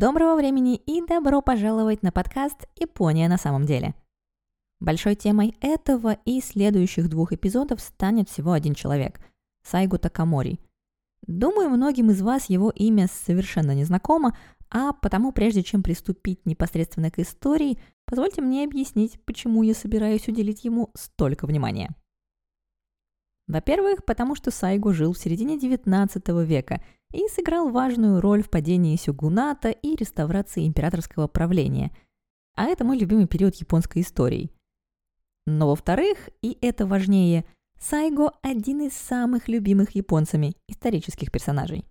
Доброго времени и добро пожаловать на подкаст «Япония на самом деле». Большой темой этого и следующих двух эпизодов станет всего один человек – Сайгу Такамори. Думаю, многим из вас его имя совершенно не знакомо, а потому прежде чем приступить непосредственно к истории, позвольте мне объяснить, почему я собираюсь уделить ему столько внимания. Во-первых, потому что Сайгу жил в середине XIX века – и сыграл важную роль в падении сёгуната и реставрации императорского правления. А это мой любимый период японской истории. Но во-вторых, и это важнее, Сайго – один из самых любимых японцами исторических персонажей.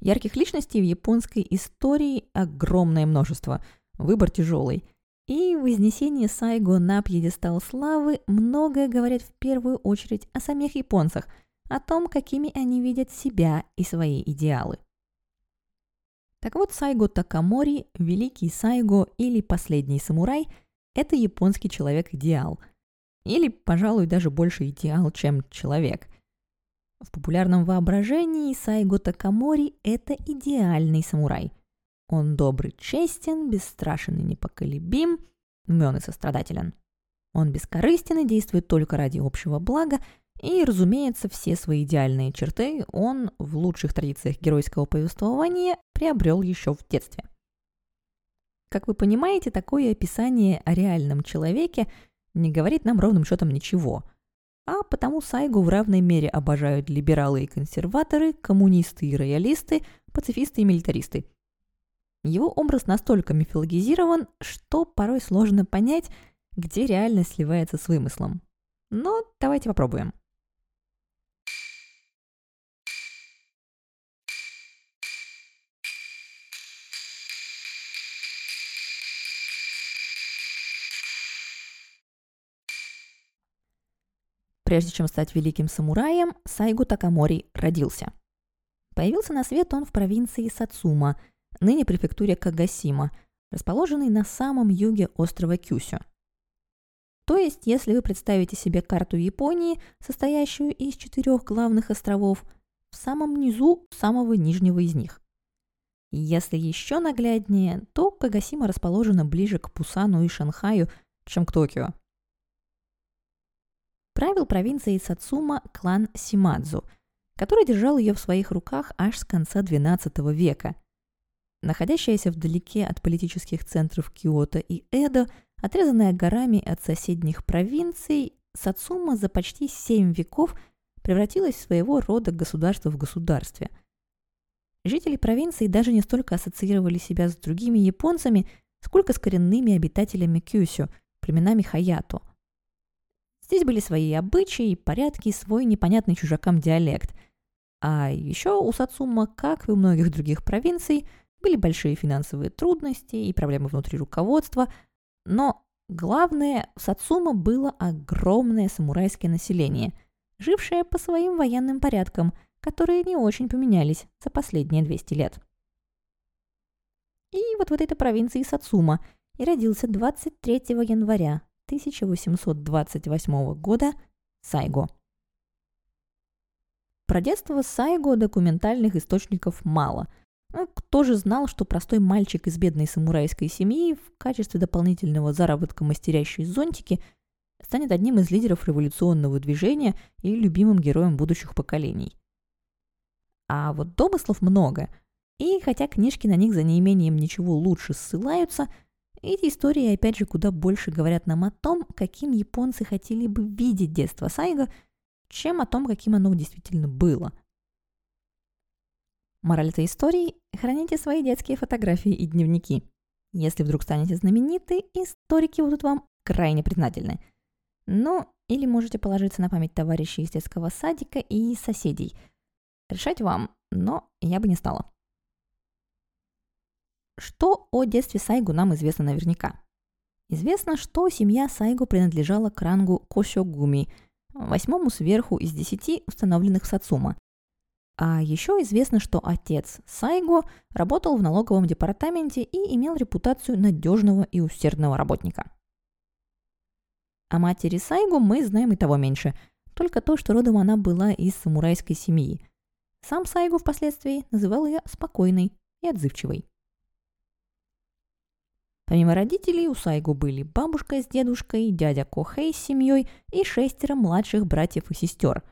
Ярких личностей в японской истории огромное множество, выбор тяжелый. И вознесение Сайго на пьедестал славы многое говорит в первую очередь о самих японцах – о том, какими они видят себя и свои идеалы. Так вот, Сайго Такамори, великий Сайго или последний самурай – это японский человек-идеал. Или, пожалуй, даже больше идеал, чем человек. В популярном воображении Сайго Такамори – это идеальный самурай. Он добрый, честен, бесстрашен и непоколебим, умен и сострадателен. Он бескорыстен и действует только ради общего блага – и, разумеется, все свои идеальные черты он в лучших традициях геройского повествования приобрел еще в детстве. Как вы понимаете, такое описание о реальном человеке не говорит нам ровным счетом ничего, а потому Сайгу в равной мере обожают либералы и консерваторы, коммунисты и роялисты, пацифисты и милитаристы. Его образ настолько мифологизирован, что порой сложно понять, где реальность сливается с вымыслом. Но давайте попробуем. Прежде чем стать великим самураем, Сайгу Такамори родился. Появился на свет он в провинции Сацума, ныне префектуре Кагасима, расположенной на самом юге острова Кюсю. То есть, если вы представите себе карту Японии, состоящую из четырех главных островов, в самом низу самого нижнего из них. Если еще нагляднее, то Кагасима расположена ближе к Пусану и Шанхаю, чем к Токио. Правил провинцией Сацума клан Симадзу, который держал ее в своих руках аж с конца XII века. Находящаяся вдалеке от политических центров Киото и Эдо, отрезанная горами от соседних провинций, Сацума за почти семь веков превратилась в своего рода государство в государстве. Жители провинции даже не столько ассоциировали себя с другими японцами, сколько с коренными обитателями Кюсю, племенами Хаято – Здесь были свои обычаи, порядки, свой непонятный чужакам диалект. А еще у Сацума, как и у многих других провинций, были большие финансовые трудности и проблемы внутри руководства, но главное, в Сацума было огромное самурайское население, жившее по своим военным порядкам, которые не очень поменялись за последние 200 лет. И вот в этой провинции Сацума и родился 23 января 1828 года Сайго. Про детство Сайго документальных источников мало. Ну, кто же знал, что простой мальчик из бедной самурайской семьи в качестве дополнительного заработка мастерящей зонтики станет одним из лидеров революционного движения и любимым героем будущих поколений. А вот домыслов много, и хотя книжки на них за неимением ничего лучше ссылаются – эти истории, опять же, куда больше говорят нам о том, каким японцы хотели бы видеть детство Сайга, чем о том, каким оно действительно было. Мораль этой истории – храните свои детские фотографии и дневники. Если вдруг станете знамениты, историки будут вам крайне признательны. Ну, или можете положиться на память товарищей из детского садика и соседей. Решать вам, но я бы не стала. Что о детстве Сайгу нам известно наверняка? Известно, что семья Сайгу принадлежала к рангу Косёгуми, восьмому сверху из десяти установленных в Сацума. А еще известно, что отец Сайго работал в налоговом департаменте и имел репутацию надежного и усердного работника. О матери Сайгу мы знаем и того меньше, только то, что родом она была из самурайской семьи. Сам Сайгу впоследствии называл ее спокойной и отзывчивой. Помимо родителей у Сайго были бабушка с дедушкой, дядя Кохей с семьей и шестеро младших братьев и сестер.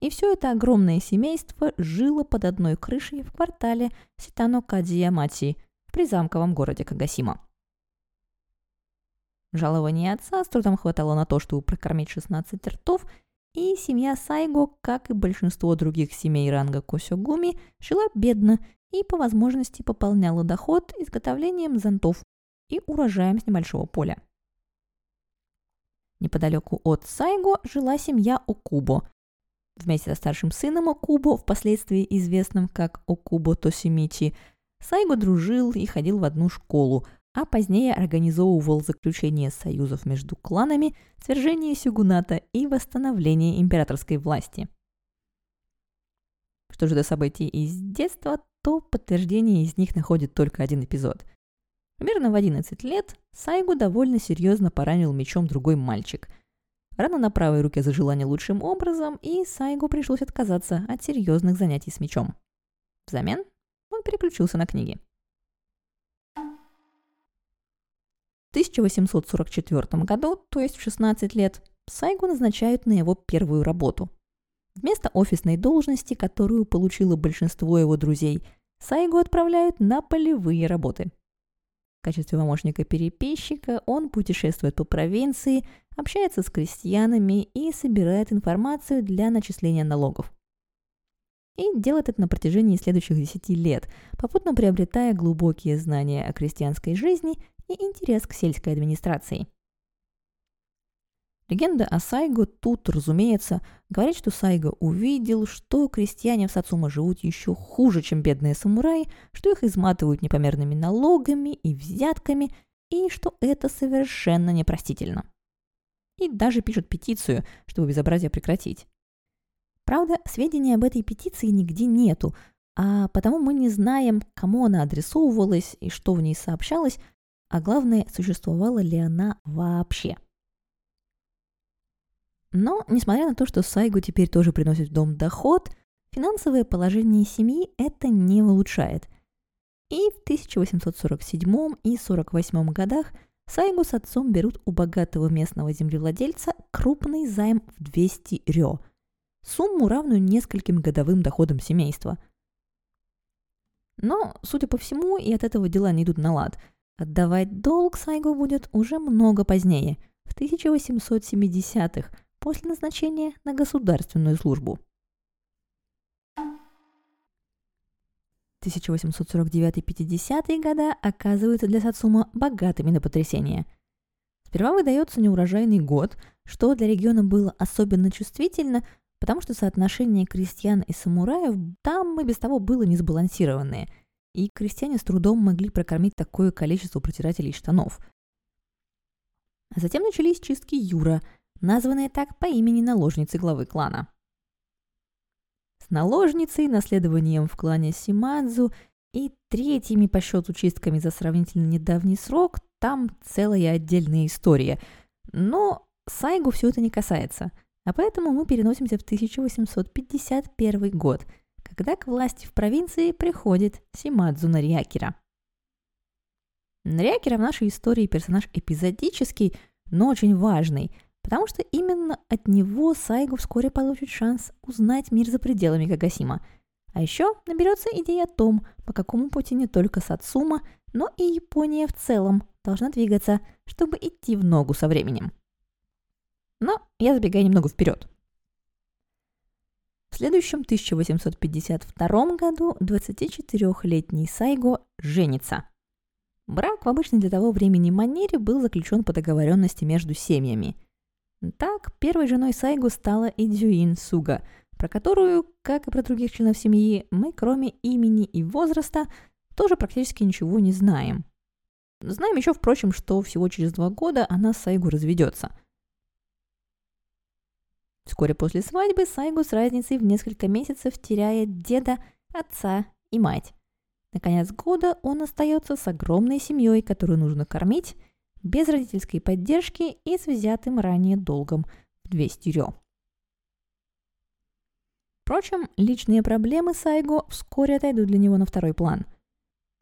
И все это огромное семейство жило под одной крышей в квартале Ситано-Кадзиямати в призамковом городе Кагасима. Жалования отца с трудом хватало на то, чтобы прокормить 16 ртов, и семья Сайго, как и большинство других семей ранга Косёгуми, жила бедно и по возможности пополняла доход изготовлением зонтов и урожаем с небольшого поля. Неподалеку от Сайго жила семья Окубо. Вместе со старшим сыном Окубо, впоследствии известным как Окубо Тосимичи, Сайго дружил и ходил в одну школу, а позднее организовывал заключение союзов между кланами, свержение сюгуната и восстановление императорской власти. Что же до событий из детства, то подтверждение из них находит только один эпизод – Примерно в 11 лет Сайгу довольно серьезно поранил мечом другой мальчик. Рана на правой руке зажила не лучшим образом, и Сайгу пришлось отказаться от серьезных занятий с мечом. Взамен он переключился на книги. В 1844 году, то есть в 16 лет, Сайгу назначают на его первую работу. Вместо офисной должности, которую получило большинство его друзей, Сайгу отправляют на полевые работы – в качестве помощника-переписчика он путешествует по провинции, общается с крестьянами и собирает информацию для начисления налогов. И делает это на протяжении следующих 10 лет, попутно приобретая глубокие знания о крестьянской жизни и интерес к сельской администрации – Легенда о Сайго тут, разумеется, говорит, что Сайго увидел, что крестьяне в Сацума живут еще хуже, чем бедные самураи, что их изматывают непомерными налогами и взятками, и что это совершенно непростительно. И даже пишут петицию, чтобы безобразие прекратить. Правда, сведений об этой петиции нигде нету, а потому мы не знаем, кому она адресовывалась и что в ней сообщалось, а главное, существовала ли она вообще – но, несмотря на то, что Сайгу теперь тоже приносит в дом доход, финансовое положение семьи это не улучшает. И в 1847 и 1848 годах Сайгу с отцом берут у богатого местного землевладельца крупный займ в 200 рё, сумму равную нескольким годовым доходам семейства. Но, судя по всему, и от этого дела не идут на лад. Отдавать долг Сайгу будет уже много позднее, в 1870-х, после назначения на государственную службу. 1849-50 года оказываются для Сацума богатыми на потрясения. Сперва выдается неурожайный год, что для региона было особенно чувствительно, потому что соотношение крестьян и самураев там и без того было несбалансированное, и крестьяне с трудом могли прокормить такое количество протирателей штанов. А затем начались чистки Юра – названные так по имени наложницы главы клана. С наложницей, наследованием в клане Симадзу и третьими по счету чистками за сравнительно недавний срок там целая отдельная история. Но Сайгу все это не касается, а поэтому мы переносимся в 1851 год, когда к власти в провинции приходит Симадзу Нариакира. Нариакира в нашей истории персонаж эпизодический, но очень важный – потому что именно от него Сайгу вскоре получит шанс узнать мир за пределами Кагасима. А еще наберется идея о том, по какому пути не только Сацума, но и Япония в целом должна двигаться, чтобы идти в ногу со временем. Но я забегаю немного вперед. В следующем 1852 году 24-летний Сайго женится. Брак в обычной для того времени манере был заключен по договоренности между семьями – так, первой женой Сайгу стала Идзюин Суга, про которую, как и про других членов семьи, мы, кроме имени и возраста, тоже практически ничего не знаем. Знаем еще, впрочем, что всего через два года она с Сайгу разведется. Вскоре после свадьбы Сайгу с разницей в несколько месяцев теряет деда, отца и мать. Наконец года он остается с огромной семьей, которую нужно кормить, без родительской поддержки и с взятым ранее долгом в 200 рё. Впрочем, личные проблемы Сайго вскоре отойдут для него на второй план.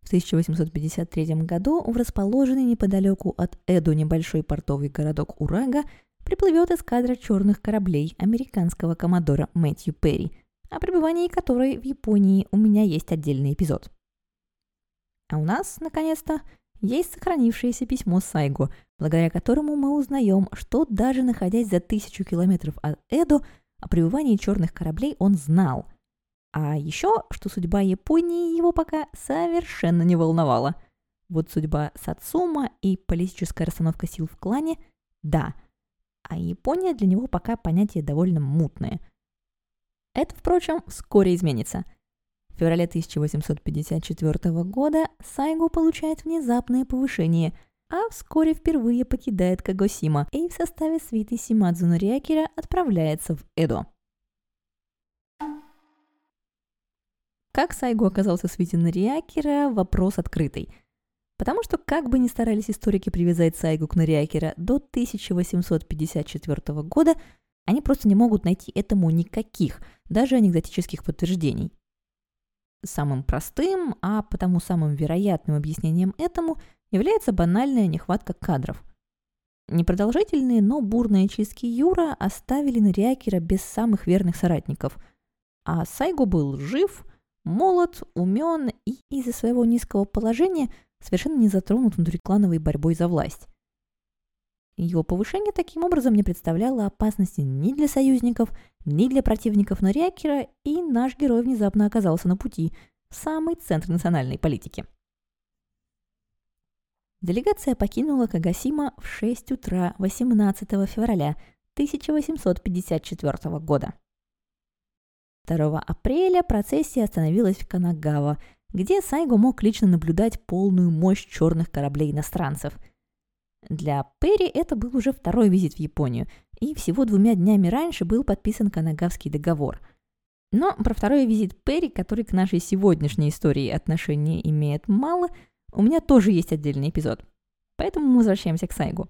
В В 1853 году в расположенный неподалеку от Эду небольшой портовый городок Урага приплывет эскадра черных кораблей американского коммодора Мэтью Перри, о пребывании которой в Японии у меня есть отдельный эпизод. А у нас, наконец-то, есть сохранившееся письмо Сайгу, благодаря которому мы узнаем, что даже находясь за тысячу километров от Эду, о пребывании черных кораблей он знал – а еще, что судьба Японии его пока совершенно не волновала. Вот судьба Сацума и политическая расстановка сил в клане – да. А Япония для него пока понятие довольно мутное. Это, впрочем, вскоре изменится. В феврале 1854 года Сайгу получает внезапное повышение, а вскоре впервые покидает Кагосима и в составе свиты Симадзу Нориакира отправляется в Эдо. Как Сайгу оказался свитен Нориакера – вопрос открытый. Потому что, как бы ни старались историки привязать Сайгу к Нориакера до 1854 года, они просто не могут найти этому никаких, даже анекдотических подтверждений. Самым простым, а потому самым вероятным объяснением этому является банальная нехватка кадров. Непродолжительные, но бурные чистки Юра оставили Нориакера без самых верных соратников. А Сайгу был жив – молод, умен и из-за своего низкого положения совершенно не затронут внутриклановой борьбой за власть. Его повышение таким образом не представляло опасности ни для союзников, ни для противников Нориакера, и наш герой внезапно оказался на пути в самый центр национальной политики. Делегация покинула Кагасима в 6 утра 18 февраля 1854 года. 2 апреля процессия остановилась в Канагава, где Сайго мог лично наблюдать полную мощь черных кораблей иностранцев. Для Перри это был уже второй визит в Японию, и всего двумя днями раньше был подписан Канагавский договор. Но про второй визит Перри, который к нашей сегодняшней истории отношения имеет мало, у меня тоже есть отдельный эпизод. Поэтому мы возвращаемся к Сайгу.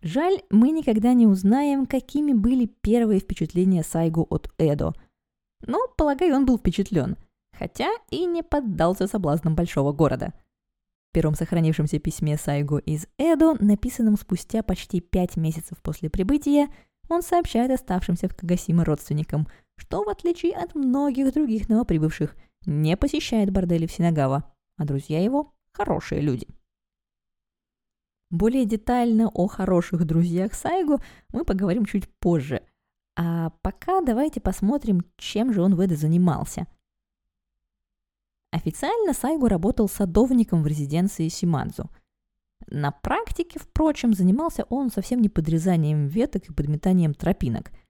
Жаль, мы никогда не узнаем, какими были первые впечатления Сайгу от Эдо. Но, полагаю, он был впечатлен, хотя и не поддался соблазнам большого города. Первом сохранившемся письме Сайгу из Эдо, написанном спустя почти пять месяцев после прибытия, он сообщает оставшимся в Кагасима родственникам, что, в отличие от многих других новоприбывших, не посещает бордели в Синагава, а друзья его – хорошие люди. Более детально о хороших друзьях Сайгу мы поговорим чуть позже. А пока давайте посмотрим, чем же он в Эде занимался. Официально Сайгу работал садовником в резиденции Симадзу. На практике, впрочем, занимался он совсем не подрезанием веток и подметанием тропинок –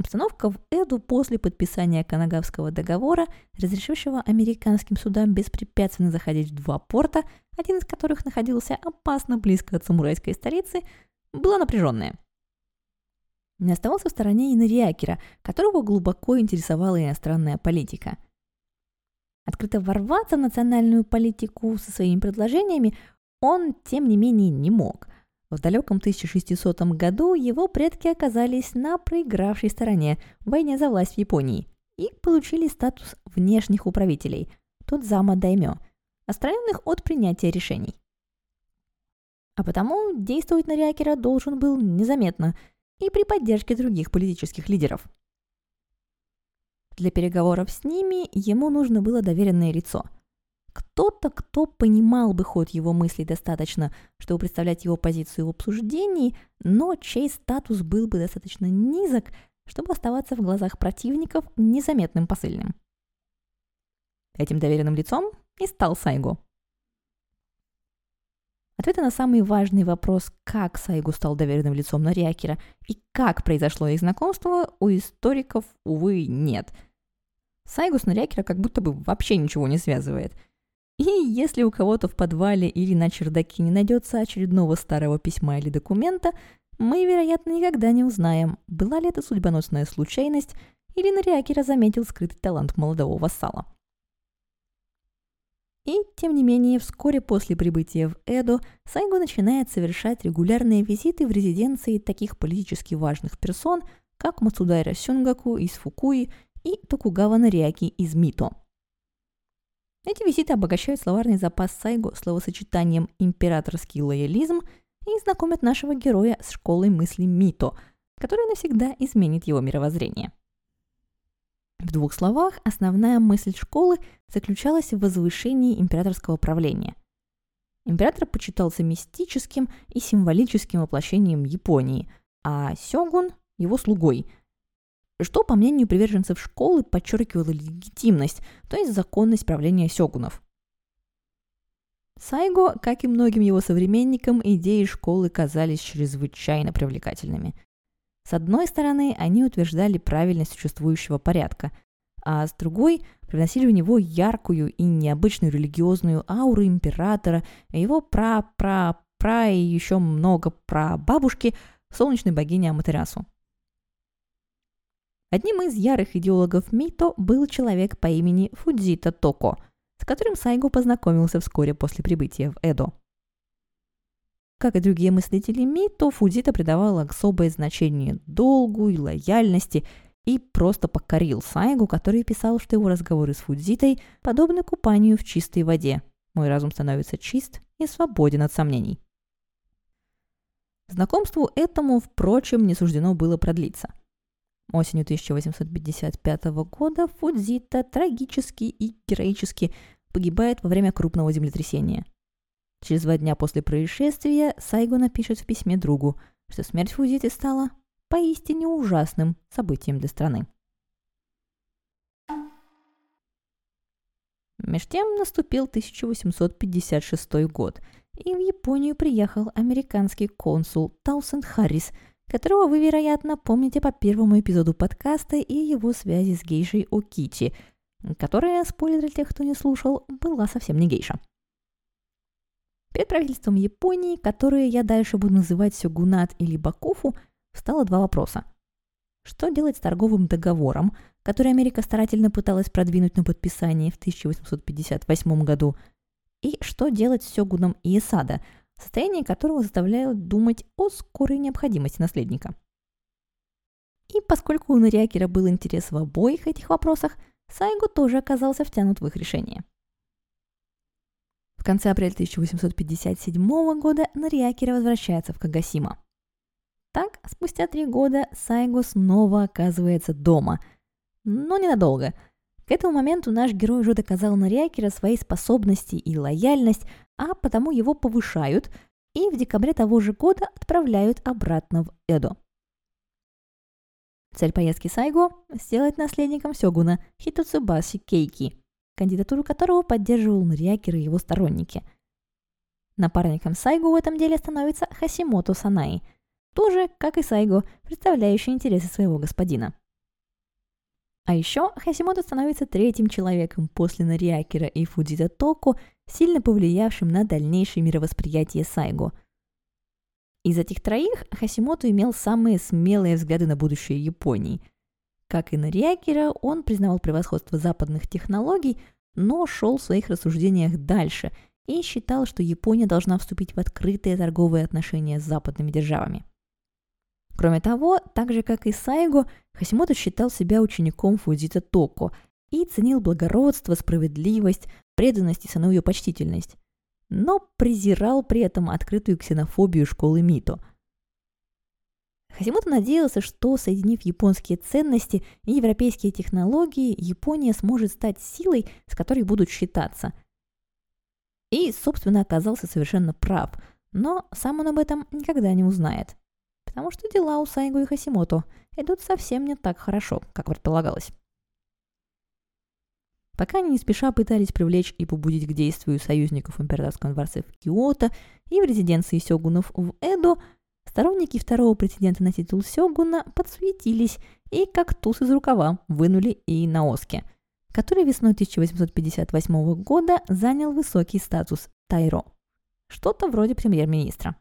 Обстановка в Эду после подписания Канагавского договора, разрешившего американским судам беспрепятственно заходить в два порта, один из которых находился опасно близко от самурайской столицы, была напряженная. Не оставался в стороне и Нариакера, которого глубоко интересовала иностранная политика. Открыто ворваться в национальную политику со своими предложениями он, тем не менее, не мог – в далеком 1600 году его предки оказались на проигравшей стороне в войне за власть в Японии и получили статус внешних управителей, тут зама даймё, отстраненных от принятия решений. А потому действовать на Риакера должен был незаметно и при поддержке других политических лидеров. Для переговоров с ними ему нужно было доверенное лицо – кто-то, кто понимал бы ход его мыслей достаточно, чтобы представлять его позицию в обсуждении, но чей статус был бы достаточно низок, чтобы оставаться в глазах противников незаметным посыльным. Этим доверенным лицом и стал Сайгу. Ответа на самый важный вопрос, как Сайгу стал доверенным лицом Нориакера и как произошло их знакомство, у историков, увы, нет. Сайгу с Нориакера как будто бы вообще ничего не связывает – и если у кого-то в подвале или на чердаке не найдется очередного старого письма или документа, мы, вероятно, никогда не узнаем, была ли это судьбоносная случайность или Нориакера заметил скрытый талант молодого вассала. И, тем не менее, вскоре после прибытия в Эдо Сайго начинает совершать регулярные визиты в резиденции таких политически важных персон, как Мацудайра Сюнгаку из Фукуи и Токугава Нариаки из Мито – Эти визиты обогащают словарный запас Сайго словосочетанием «императорский лоялизм» и знакомят нашего героя с школой мысли Мито, которая навсегда изменит его мировоззрение. В двух словах, основная мысль школы заключалась в возвышении императорского правления. Император почитался мистическим и символическим воплощением Японии, а сёгун – его слугой, что, по мнению приверженцев школы, подчеркивало легитимность, то есть законность правления сёгунов. Сайго, как и многим его современникам, идеи школы казались чрезвычайно привлекательными – с одной стороны, они утверждали правильность существующего порядка, а с другой привносили в него яркую и необычную религиозную ауру императора, его пра-пра-пра и еще много пра-бабушки, солнечной богини Аматерасу. Одним из ярых идеологов Мито был человек по имени Фудзита Токо, с которым Сайго познакомился вскоре после прибытия в Эдо. Как и другие мыслители Мито, Фудзита придавал особое значение долгу и лояльности и просто покорил Сайгу, который писал, что его разговоры с Фудзитой подобны купанию в чистой воде. Мой разум становится чист и свободен от сомнений. Знакомству этому, впрочем, не суждено было продлиться. Осенью 1855 года Фудзита трагически и героически погибает во время крупного землетрясения – Через два дня после происшествия Сайго напишет в письме другу, что смерть Фузиты стала поистине ужасным событием для страны. Меж тем наступил 1856 год, и в Японию приехал американский консул Таусен Харрис, которого вы, вероятно, помните по первому эпизоду подкаста и его связи с гейшей Окичи, которая, спойлер для тех, кто не слушал, была совсем не гейша. Перед правительством Японии, которые я дальше буду называть Сёгунат или Бакуфу, встало два вопроса. Что делать с торговым договором, который Америка старательно пыталась продвинуть на подписание в 1858 году, и что делать с Сёгуном Иесада, состояние которого заставляет думать о скорой необходимости наследника. И поскольку у Нориакера был интерес в обоих этих вопросах, Сайгу тоже оказался втянут в их решение – в конце апреля 1857 года Нариакера возвращается в Кагасима. Так, спустя три года Сайго снова оказывается дома. Но ненадолго. К этому моменту наш герой уже доказал Нариакера свои способности и лояльность, а потому его повышают и в декабре того же года отправляют обратно в Эдо. Цель поездки Сайго – сделать наследником Сёгуна Хитоцубаси Кейки – кандидатуру которого поддерживал Нориакер и его сторонники. Напарником Сайго в этом деле становится Хасимото Санаи, тоже, как и Сайго, представляющий интересы своего господина. А еще Хасимото становится третьим человеком после Нориакера и Фудзита Току, сильно повлиявшим на дальнейшее мировосприятие Сайго. Из этих троих Хасимото имел самые смелые взгляды на будущее Японии – как и Нориакера, он признавал превосходство западных технологий, но шел в своих рассуждениях дальше и считал, что Япония должна вступить в открытые торговые отношения с западными державами. Кроме того, так же как и Сайго, Хасимото считал себя учеником Фудзита Токо и ценил благородство, справедливость, преданность и самую почтительность, но презирал при этом открытую ксенофобию школы Мито – Хасимото надеялся, что, соединив японские ценности и европейские технологии, Япония сможет стать силой, с которой будут считаться. И, собственно, оказался совершенно прав, но сам он об этом никогда не узнает. Потому что дела у Сайгу и Хасимото идут совсем не так хорошо, как предполагалось. Пока они не спеша пытались привлечь и побудить к действию союзников в императорском дворце в Киото и в резиденции сёгунов в Эдо – Сторонники второго претендента на титул Сёгуна подсуетились и как туз из рукава вынули и Наоски, который весной 1858 года занял высокий статус Тайро. Что-то вроде премьер-министра.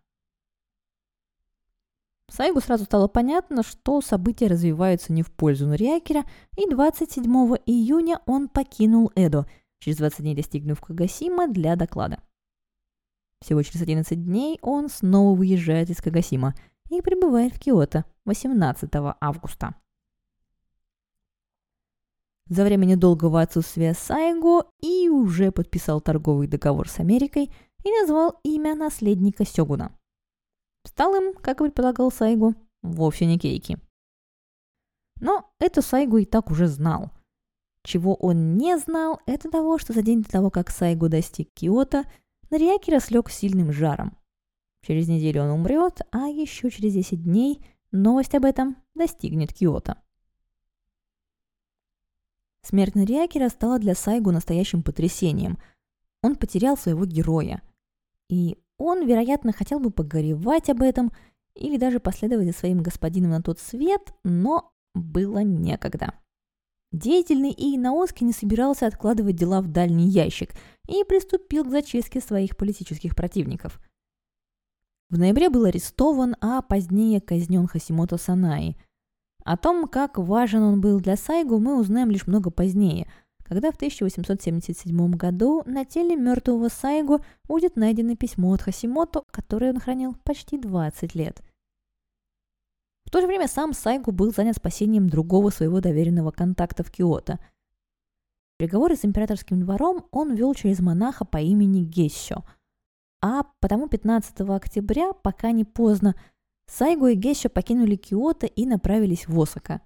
Сайгу сразу стало понятно, что события развиваются не в пользу Нориакера, и 27 июня он покинул Эдо, через 20 дней достигнув Кагасима для доклада. Всего через 11 дней он снова выезжает из Кагасима и прибывает в Киото 18 августа. за время недолгого отсутствия Сайго и уже подписал торговый договор с Америкой и назвал имя наследника Сёгуна. Стал им, как предполагал Сайго, вовсе не Кейки. Но это Сайго и так уже знал. Чего он не знал, это того, что за день до того, как Сайго достиг Киота, Нариаки раслег сильным жаром. Через неделю он умрет, а еще через 10 дней новость об этом достигнет Киота. Смерть Нариакера стала для Сайгу настоящим потрясением. Он потерял своего героя. И он, вероятно, хотел бы погоревать об этом или даже последовать за своим господином на тот свет, но было некогда. Деятельный Иенаоски не собирался откладывать дела в дальний ящик и приступил к зачистке своих политических противников. В ноябре был арестован, а позднее казнен Хасимото Санаи – о том, как важен он был для Сайгу, мы узнаем лишь много позднее, когда в 1877 году на теле мертвого Сайгу будет найдено письмо от Хасимото, которое он хранил почти 20 лет. В то же время сам Сайгу был занят спасением другого своего доверенного контакта в Киото. Переговоры с императорским двором он вел через монаха по имени Гессё. А потому 15 октября, пока не поздно, Сайгу и Геща покинули Киото и направились в Осака.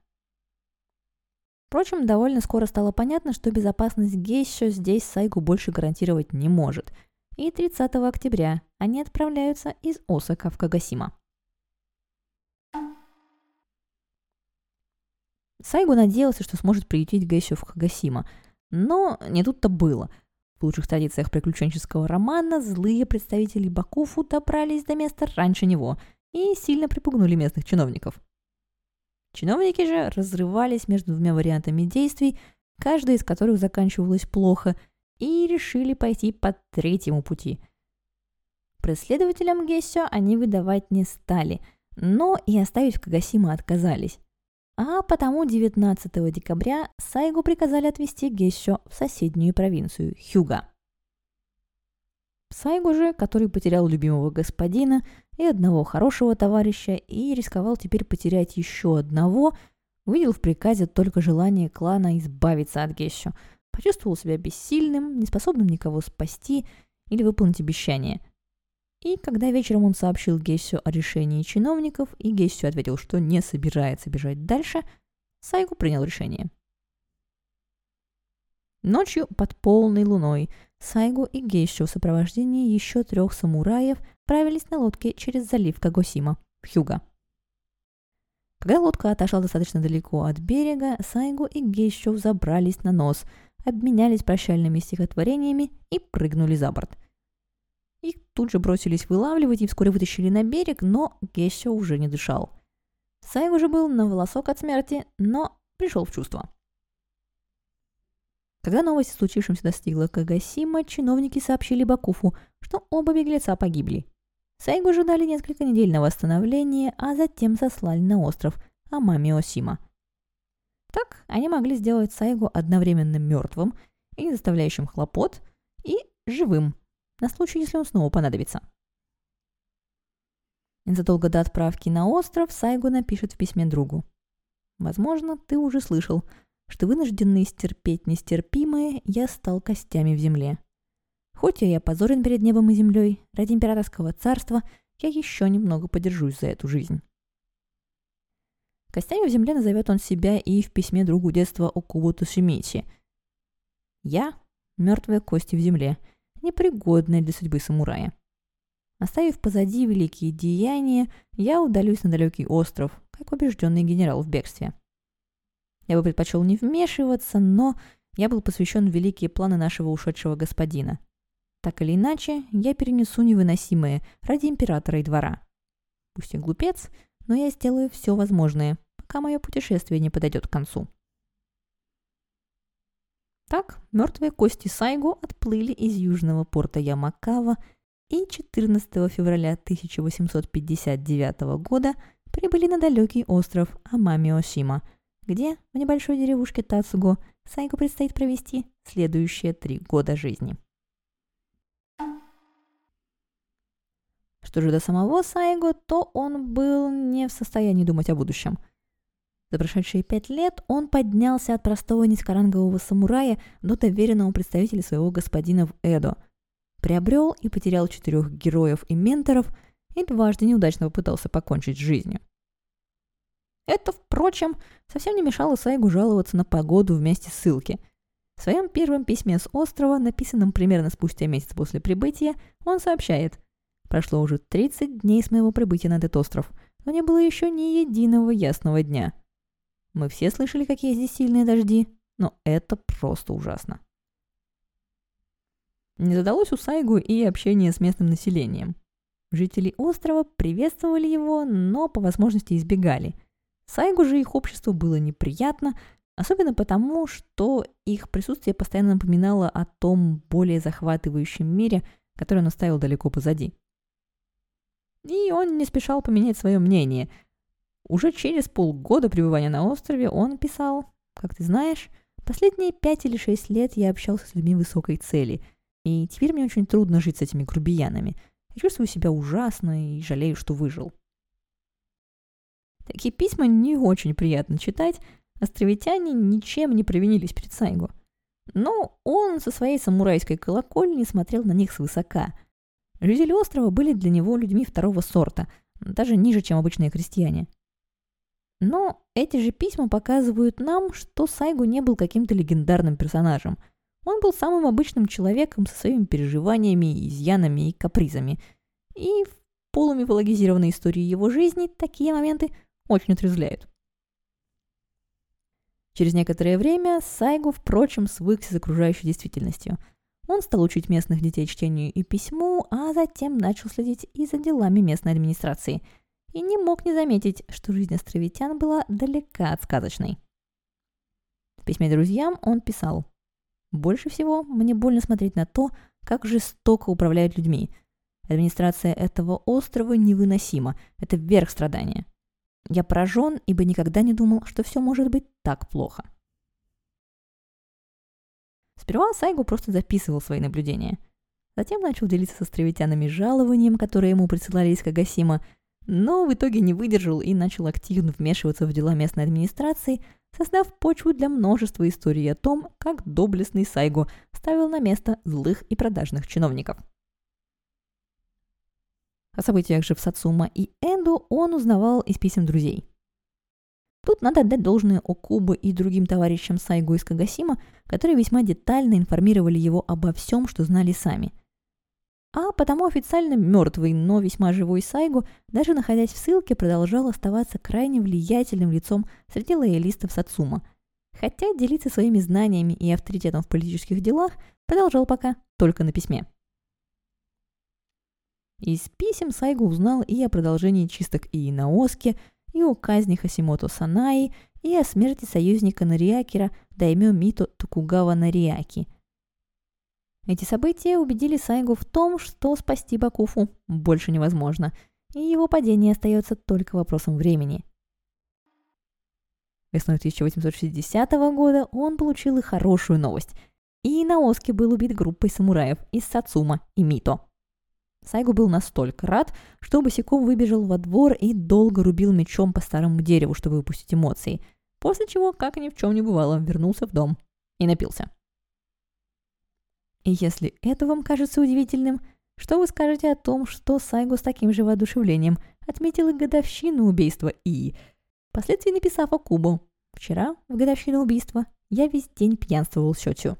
Впрочем, довольно скоро стало понятно, что безопасность Геща здесь Сайгу больше гарантировать не может. И 30 октября они отправляются из Осака в Кагасима. Сайгу надеялся, что сможет приютить Гэщу в Кагасима, но не тут-то было. В лучших традициях приключенческого романа злые представители Бакуфу добрались до места раньше него и сильно припугнули местных чиновников. Чиновники же разрывались между двумя вариантами действий, каждая из которых заканчивалась плохо, и решили пойти по третьему пути. Преследователям Гессио они выдавать не стали, но и оставить в Кагасима отказались. А потому 19 декабря Сайгу приказали отвезти Гессио в соседнюю провинцию Хюга. Сайгу же, который потерял любимого господина и одного хорошего товарища и рисковал теперь потерять еще одного, увидел в приказе только желание клана избавиться от Гещу, почувствовал себя бессильным, неспособным никого спасти или выполнить обещание. И когда вечером он сообщил Гессю о решении чиновников, и Гессю ответил, что не собирается бежать дальше, Сайгу принял решение. Ночью под полной луной Сайгу и Гейшу в сопровождении еще трех самураев правились на лодке через залив Кагосима, Хьюга. Когда лодка отошла достаточно далеко от берега, Сайгу и Гейшу забрались на нос, обменялись прощальными стихотворениями и прыгнули за борт. Их тут же бросились вылавливать и вскоре вытащили на берег, но Гейшу уже не дышал. Сайгу же был на волосок от смерти, но пришел в чувство. Когда новость о случившемся достигла Кагасима, чиновники сообщили Бакуфу, что оба беглеца погибли. Сайгу же дали несколько недель на восстановление, а затем сослали на остров Амами-Осима. Так они могли сделать Сайгу одновременно мертвым и не заставляющим хлопот, и живым, на случай, если он снова понадобится. Незадолго до отправки на остров Сайгу напишет в письме другу. «Возможно, ты уже слышал, что вынужденный стерпеть нестерпимое, я стал костями в земле. Хоть я и опозорен перед небом и землей, ради императорского царства я еще немного подержусь за эту жизнь. Костями в земле назовет он себя и в письме другу детства Окубу Тусимичи. «Я — мертвые кости в земле, непригодная для судьбы самурая. Оставив позади великие деяния, я удалюсь на далекий остров, как убежденный генерал в бегстве. Я бы предпочел не вмешиваться, но я был посвящен великие планы нашего ушедшего господина. Так или иначе, я перенесу невыносимое ради императора и двора. Пусть я глупец, но я сделаю все возможное, пока мое путешествие не подойдет к концу. Так, мертвые кости Сайгу отплыли из южного порта Ямакава и 14 февраля 1859 года прибыли на далекий остров Амамиошима – где в небольшой деревушке Тацуго Сайгу предстоит провести следующие три года жизни. Что же до самого Сайго, то он был не в состоянии думать о будущем. За прошедшие пять лет он поднялся от простого низкорангового самурая до доверенного представителя своего господина в Эдо. Приобрел и потерял четырех героев и менторов и дважды неудачно попытался покончить с жизнью. Это, впрочем, совсем не мешало Сайгу жаловаться на погоду вместе ссылки. В своем первом письме с острова, написанном примерно спустя месяц после прибытия, он сообщает «Прошло уже 30 дней с моего прибытия на этот остров, но не было еще ни единого ясного дня. Мы все слышали, какие здесь сильные дожди, но это просто ужасно». Не задалось у Сайгу и общение с местным населением. Жители острова приветствовали его, но по возможности избегали – Сайгу же их общество было неприятно, особенно потому, что их присутствие постоянно напоминало о том более захватывающем мире, который он оставил далеко позади. И он не спешал поменять свое мнение. Уже через полгода пребывания на острове он писал, как ты знаешь, последние пять или шесть лет я общался с людьми высокой цели, и теперь мне очень трудно жить с этими грубиянами. Я чувствую себя ужасно и жалею, что выжил. Такие письма не очень приятно читать, островитяне ничем не провинились перед Сайгу. Но он со своей самурайской колокольни смотрел на них свысока. Жители острова были для него людьми второго сорта, даже ниже, чем обычные крестьяне. Но эти же письма показывают нам, что Сайгу не был каким-то легендарным персонажем. Он был самым обычным человеком со своими переживаниями, изъянами и капризами. И в полумифологизированной истории его жизни такие моменты очень отрезвляют. Через некоторое время Сайгу, впрочем, свыкся с окружающей действительностью. Он стал учить местных детей чтению и письму, а затем начал следить и за делами местной администрации. И не мог не заметить, что жизнь островитян была далека от сказочной. В письме друзьям он писал «Больше всего мне больно смотреть на то, как жестоко управляют людьми. Администрация этого острова невыносима. Это верх страдания. Я поражен, ибо никогда не думал, что все может быть так плохо. Сперва Сайгу просто записывал свои наблюдения. Затем начал делиться с островитянами жалованием, которое ему присылали из Кагасима, но в итоге не выдержал и начал активно вмешиваться в дела местной администрации, создав почву для множества историй о том, как доблестный Сайгу ставил на место злых и продажных чиновников – о событиях же в Сацума и Энду он узнавал из писем друзей. Тут надо отдать должное Окубу и другим товарищам Сайгу из Кагасима, которые весьма детально информировали его обо всем, что знали сами. А потому официально мертвый, но весьма живой Сайгу, даже находясь в ссылке, продолжал оставаться крайне влиятельным лицом среди лоялистов Сацума, хотя делиться своими знаниями и авторитетом в политических делах продолжал пока только на письме. Из писем Сайгу узнал и о продолжении чисток и Инаоске, и о казни Хасимото Санаи, и о смерти союзника Нариакера Даймё Мито Токугава Нариаки. Эти события убедили Сайгу в том, что спасти Бакуфу больше невозможно, и его падение остается только вопросом времени. Весной 1860 года он получил и хорошую новость. И Наоски был убит группой самураев из Сацума и Мито. Сайгу был настолько рад, что босиком выбежал во двор и долго рубил мечом по старому дереву, чтобы выпустить эмоции, после чего, как ни в чем не бывало, вернулся в дом и напился. И если это вам кажется удивительным, что вы скажете о том, что Сайгу с таким же воодушевлением отметил и годовщину убийства И, впоследствии написав о Кубу. Вчера, в годовщину убийства, я весь день пьянствовал Сётю.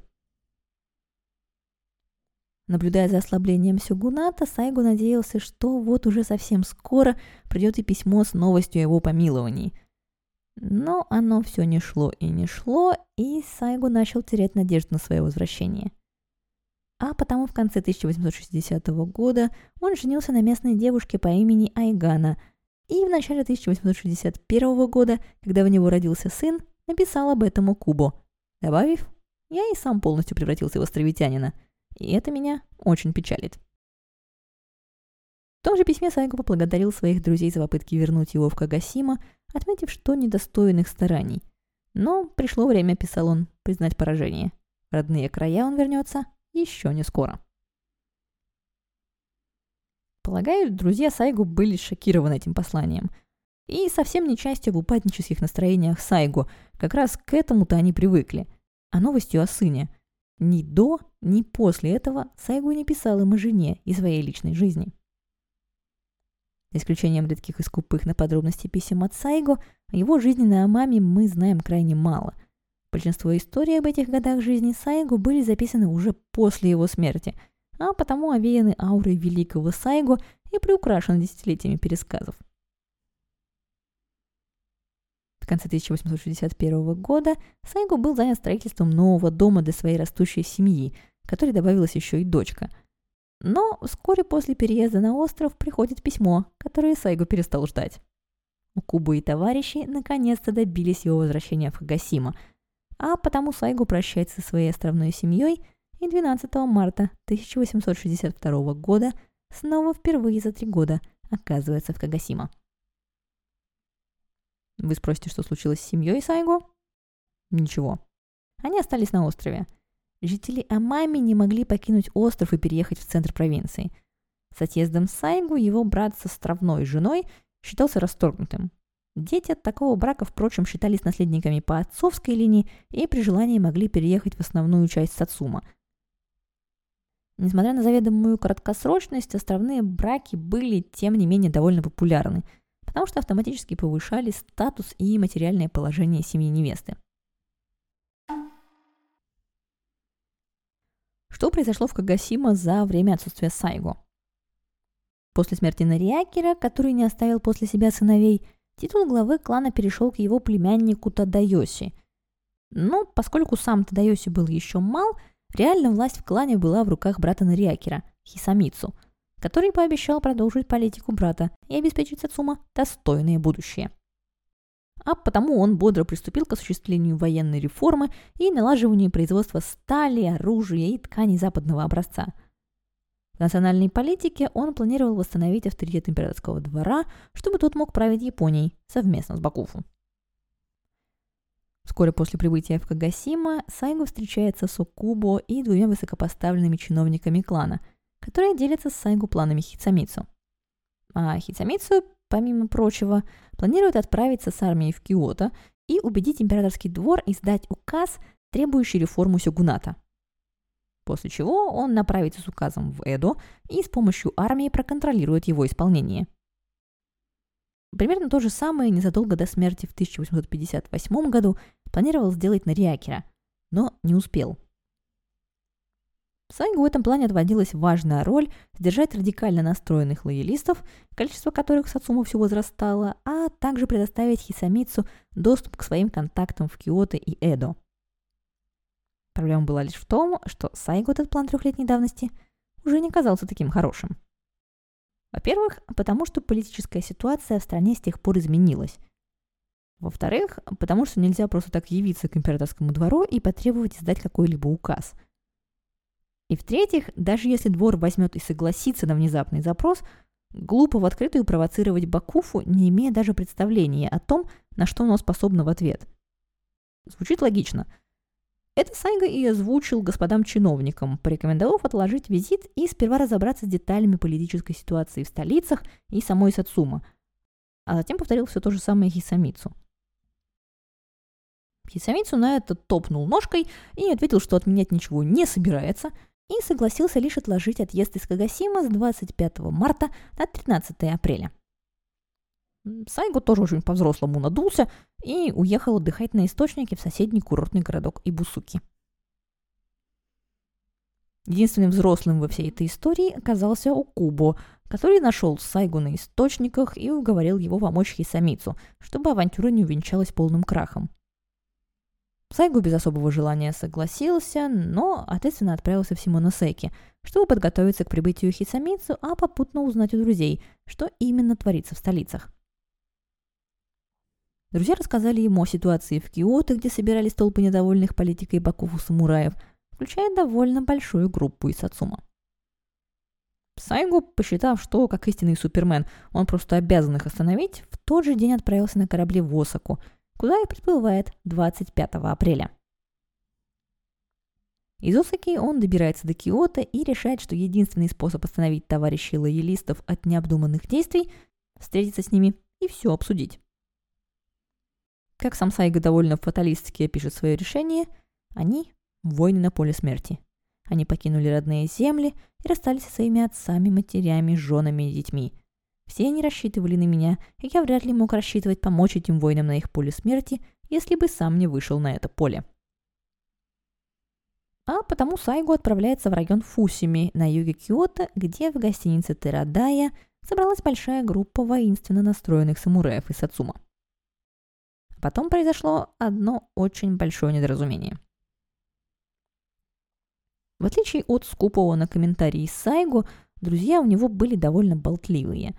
Наблюдая за ослаблением Сюгуната, Сайгу надеялся, что вот уже совсем скоро придет и письмо с новостью о его помиловании. Но оно все не шло и не шло, и Сайгу начал терять надежду на свое возвращение. А потому в конце 1860 года он женился на местной девушке по имени Айгана, и в начале 1861 года, когда у него родился сын, написал об этом Кубо, добавив «Я и сам полностью превратился в островитянина», и это меня очень печалит. В том же письме Сайго поблагодарил своих друзей за попытки вернуть его в Кагасима, отметив, что недостоин их стараний. Но пришло время, писал он, признать поражение. Родные края он вернется еще не скоро. Полагаю, друзья Сайгу были шокированы этим посланием. И совсем не частью в упаднических настроениях Сайгу, как раз к этому-то они привыкли. А новостью о сыне. Ни до, ни после этого Сайгу не писал им о жене и своей личной жизни. За исключением редких и скупых на подробности писем от Сайго, о его жизненной маме мы знаем крайне мало. Большинство историй об этих годах жизни Сайго были записаны уже после его смерти, а потому овеяны аурой великого Сайго и приукрашены десятилетиями пересказов. В конце 1861 года Сайго был занят строительством нового дома для своей растущей семьи, которой добавилась еще и дочка. Но вскоре после переезда на остров приходит письмо, которое Сайго перестал ждать. У Кубы и товарищи наконец-то добились его возвращения в Хагасима, а потому Сайго прощается со своей островной семьей и 12 марта 1862 года снова впервые за три года оказывается в Кагасима. Вы спросите, что случилось с семьей Сайго? Ничего. Они остались на острове. Жители Амами не могли покинуть остров и переехать в центр провинции. С отъездом Сайгу его брат с островной женой считался расторгнутым. Дети от такого брака, впрочем, считались наследниками по отцовской линии и при желании могли переехать в основную часть Сацума. Несмотря на заведомую краткосрочность, островные браки были, тем не менее, довольно популярны – потому что автоматически повышали статус и материальное положение семьи невесты. Что произошло в Кагасима за время отсутствия Сайго? После смерти Нариакера, который не оставил после себя сыновей, титул главы клана перешел к его племяннику Тадайоси. Но поскольку сам Тадайоси был еще мал, реально власть в клане была в руках брата Нариакера, Хисамицу – который пообещал продолжить политику брата и обеспечить Сацума достойное будущее. А потому он бодро приступил к осуществлению военной реформы и налаживанию производства стали, оружия и тканей западного образца. В национальной политике он планировал восстановить авторитет императорского двора, чтобы тот мог править Японией совместно с Бакуфу. Вскоре после прибытия в Кагасима Сайгу встречается с Окубо и двумя высокопоставленными чиновниками клана – которые делятся с Сайгу планами Хицамицу. А Хицамицу, помимо прочего, планирует отправиться с армией в Киото и убедить императорский двор издать указ, требующий реформу сёгуната. После чего он направится с указом в Эдо и с помощью армии проконтролирует его исполнение. Примерно то же самое незадолго до смерти в 1858 году планировал сделать Нариакера, но не успел – Сайгу в этом плане отводилась важная роль сдержать радикально настроенных лоялистов, количество которых Сацума все возрастало, а также предоставить Хисамицу доступ к своим контактам в Киото и Эдо. Проблема была лишь в том, что Сайгу этот план трехлетней давности уже не казался таким хорошим. Во-первых, потому что политическая ситуация в стране с тех пор изменилась. Во-вторых, потому что нельзя просто так явиться к императорскому двору и потребовать издать какой-либо указ – и в-третьих, даже если двор возьмет и согласится на внезапный запрос, глупо в открытую провоцировать Бакуфу, не имея даже представления о том, на что оно способно в ответ. Звучит логично. Это Сайга и озвучил господам чиновникам, порекомендовав отложить визит и сперва разобраться с деталями политической ситуации в столицах и самой Сацума, а затем повторил все то же самое Хисамицу. Хисамицу на это топнул ножкой и ответил, что отменять ничего не собирается – и согласился лишь отложить отъезд из Кагасима с 25 марта на 13 апреля. Сайго тоже очень по-взрослому надулся и уехал отдыхать на источнике в соседний курортный городок Ибусуки. Единственным взрослым во всей этой истории оказался Окубо, который нашел Сайгу на источниках и уговорил его помочь Хисамицу, чтобы авантюра не увенчалась полным крахом. Сайгу без особого желания согласился, но ответственно отправился в Симоносеки, чтобы подготовиться к прибытию Хисамицу, а попутно узнать у друзей, что именно творится в столицах. Друзья рассказали ему о ситуации в Киото, где собирались толпы недовольных политикой Бакуфу самураев, включая довольно большую группу из Сацума. Сайгу, посчитав, что, как истинный супермен, он просто обязан их остановить, в тот же день отправился на корабле в Осаку – куда и приплывает 25 апреля. Из Осаки он добирается до Киота и решает, что единственный способ остановить товарищей лоялистов от необдуманных действий – встретиться с ними и все обсудить. Как сам Сайга довольно фаталистски опишет свое решение, они – воины на поле смерти. Они покинули родные земли и расстались со своими отцами, матерями, женами и детьми. Все они рассчитывали на меня, и я вряд ли мог рассчитывать помочь этим воинам на их поле смерти, если бы сам не вышел на это поле. А потому Сайгу отправляется в район Фусими на юге Киото, где в гостинице Терадая собралась большая группа воинственно настроенных самураев из Сацума. Потом произошло одно очень большое недоразумение. В отличие от скупого на комментарии Сайгу, друзья у него были довольно болтливые.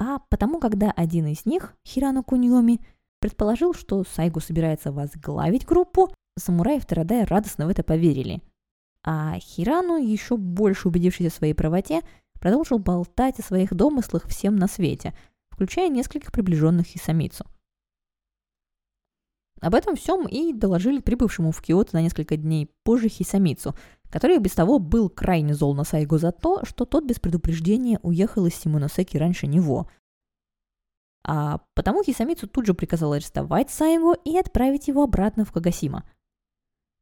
А потому, когда один из них, Хирану Куньоми, предположил, что Сайгу собирается возглавить группу, самураи в Тарадае радостно в это поверили. А Хирану, еще больше убедившись в своей правоте, продолжил болтать о своих домыслах всем на свете, включая нескольких приближенных Хисамицу. Об этом всем и доложили прибывшему в Киото на несколько дней позже Хисамицу, который без того был крайне зол на Сайгу за то, что тот без предупреждения уехал из Симоносеки раньше него. А потому Хисамицу тут же приказал арестовать Сайгу и отправить его обратно в Кагасима –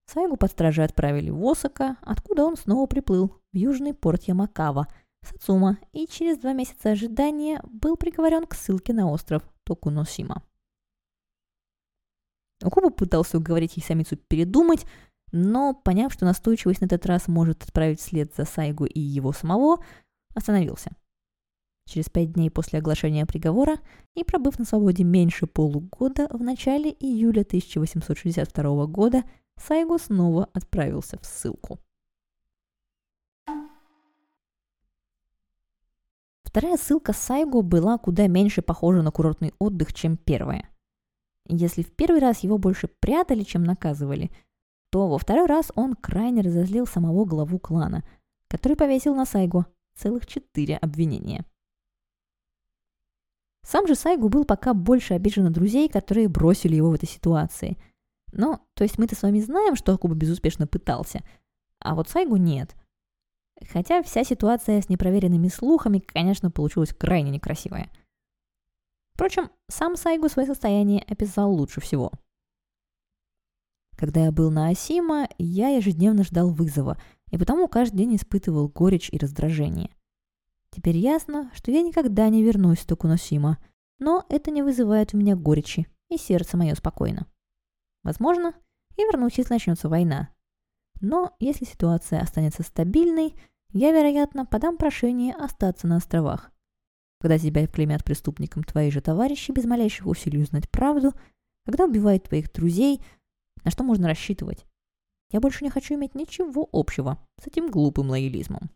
Сайгу под стражей отправили в Осака, откуда он снова приплыл в южный порт Ямакава, Сацума, и через два месяца ожидания был приговорен к ссылке на остров Токуносима. Окуба пытался уговорить Хисамицу передумать, но, поняв, что настойчивость на этот раз может отправить вслед за Сайгу и его самого, остановился. Через пять дней после оглашения приговора и пробыв на свободе меньше полугода, в начале июля 1862 года Сайго снова отправился в ссылку. Вторая ссылка Сайго была куда меньше похожа на курортный отдых, чем первая. Если в первый раз его больше прятали, чем наказывали, то во второй раз он крайне разозлил самого главу клана, который повесил на Сайго целых четыре обвинения. Сам же Сайгу был пока больше обижен на друзей, которые бросили его в этой ситуации – ну, то есть мы-то с вами знаем, что Акуба безуспешно пытался, а вот Сайгу нет. Хотя вся ситуация с непроверенными слухами, конечно, получилась крайне некрасивая. Впрочем, сам Сайгу свое состояние описал лучше всего. Когда я был на Асима, я ежедневно ждал вызова, и потому каждый день испытывал горечь и раздражение. Теперь ясно, что я никогда не вернусь в Токуносима, но это не вызывает у меня горечи, и сердце мое спокойно. Возможно, и вернусь, если начнется война. Но если ситуация останется стабильной, я, вероятно, подам прошение остаться на островах. Когда тебя клеймят преступником твои же товарищи без малейших усилий узнать правду, когда убивают твоих друзей, на что можно рассчитывать? Я больше не хочу иметь ничего общего с этим глупым лоялизмом.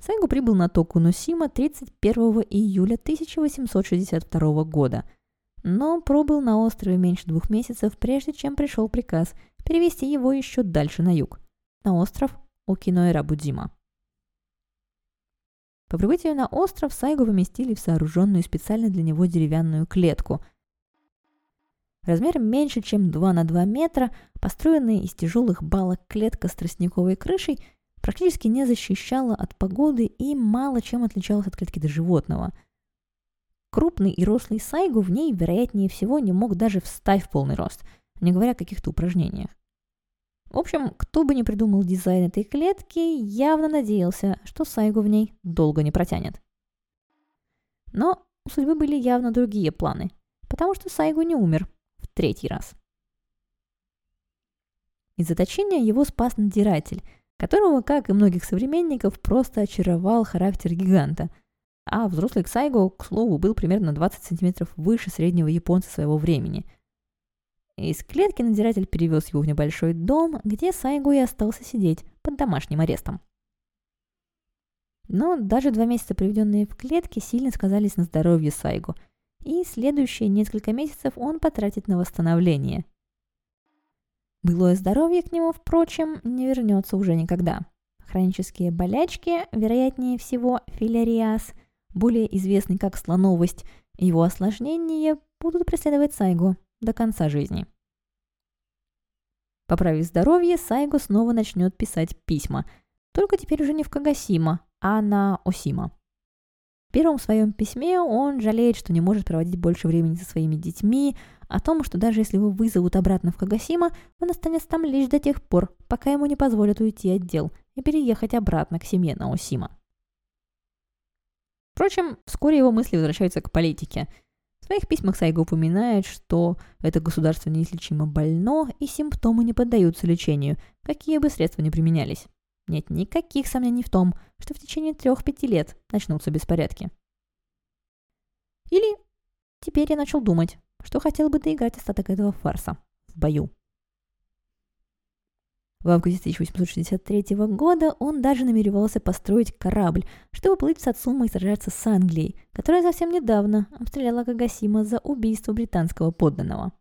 Сайгу прибыл на Току Носима 31 июля 1862 года – но пробыл на острове меньше двух месяцев, прежде чем пришел приказ перевести его еще дальше на юг, на остров Окиноэра-Будзима. По прибытию на остров Сайгу поместили в сооруженную специально для него деревянную клетку. Размером меньше, чем 2 на 2 метра, построенная из тяжелых балок клетка с тростниковой крышей практически не защищала от погоды и мало чем отличалась от клетки до животного – Крупный и рослый Сайгу в ней, вероятнее всего, не мог даже встать в полный рост, не говоря о каких-то упражнениях. В общем, кто бы ни придумал дизайн этой клетки, явно надеялся, что Сайгу в ней долго не протянет. Но у судьбы были явно другие планы, потому что Сайгу не умер в третий раз. Из заточения его спас надзиратель, которого, как и многих современников, просто очаровал характер гиганта – а взрослый Ксайго, к слову, был примерно 20 сантиметров выше среднего японца своего времени. Из клетки надзиратель перевез его в небольшой дом, где Сайго и остался сидеть под домашним арестом. Но даже два месяца, проведенные в клетке, сильно сказались на здоровье Сайго, и следующие несколько месяцев он потратит на восстановление. Былое здоровье к нему, впрочем, не вернется уже никогда. Хронические болячки, вероятнее всего филариаз – более известный как слоновость, его осложнения будут преследовать Сайгу до конца жизни. Поправив здоровье, Сайгу снова начнет писать письма, только теперь уже не в Кагасима, а на Осима. В первом своем письме он жалеет, что не может проводить больше времени со своими детьми, о том, что даже если его вызовут обратно в Кагасима, он останется там лишь до тех пор, пока ему не позволят уйти от дел и переехать обратно к семье Наосима. Впрочем, вскоре его мысли возвращаются к политике. В своих письмах Сайго упоминает, что это государство неизлечимо больно и симптомы не поддаются лечению, какие бы средства ни применялись. Нет никаких сомнений в том, что в течение трех-пяти лет начнутся беспорядки. Или теперь я начал думать, что хотел бы доиграть остаток этого фарса в бою. В августе 1863 года он даже намеревался построить корабль, чтобы плыть в Сацума и сражаться с Англией, которая совсем недавно обстреляла Кагасима за убийство британского подданного.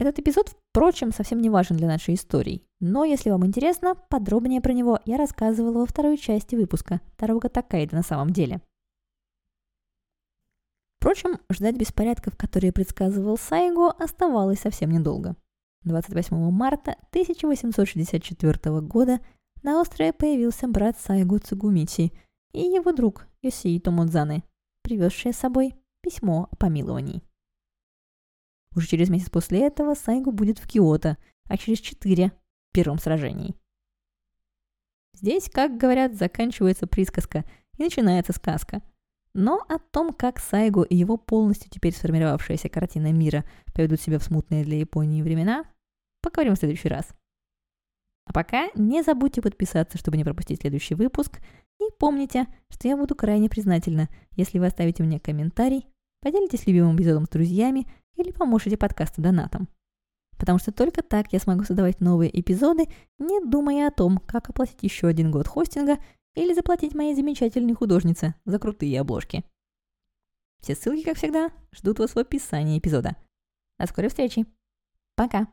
Этот эпизод, впрочем, совсем не важен для нашей истории, но если вам интересно, подробнее про него я рассказывала во второй части выпуска Таруга Такайда на самом деле. Впрочем, ждать беспорядков, которые предсказывал Сайго, оставалось совсем недолго. 28 марта 1864 года на острове появился брат Сайго Цугумичи и его друг Йосии Томодзаны, привезшие с собой письмо о помиловании. Уже через месяц после этого Сайго будет в Киото, а через четыре – в первом сражении. Здесь, как говорят, заканчивается присказка и начинается сказка. Но о том, как Сайго и его полностью теперь сформировавшаяся картина мира поведут себя в смутные для Японии времена, поговорим в следующий раз. А пока не забудьте подписаться, чтобы не пропустить следующий выпуск. И помните, что я буду крайне признательна, если вы оставите мне комментарий, поделитесь любимым эпизодом с друзьями или поможете подкасту донатом. Потому что только так я смогу создавать новые эпизоды, не думая о том, как оплатить еще один год хостинга или заплатить моей замечательной художнице за крутые обложки. Все ссылки, как всегда, ждут вас в описании эпизода. До скорой встречи. Пока.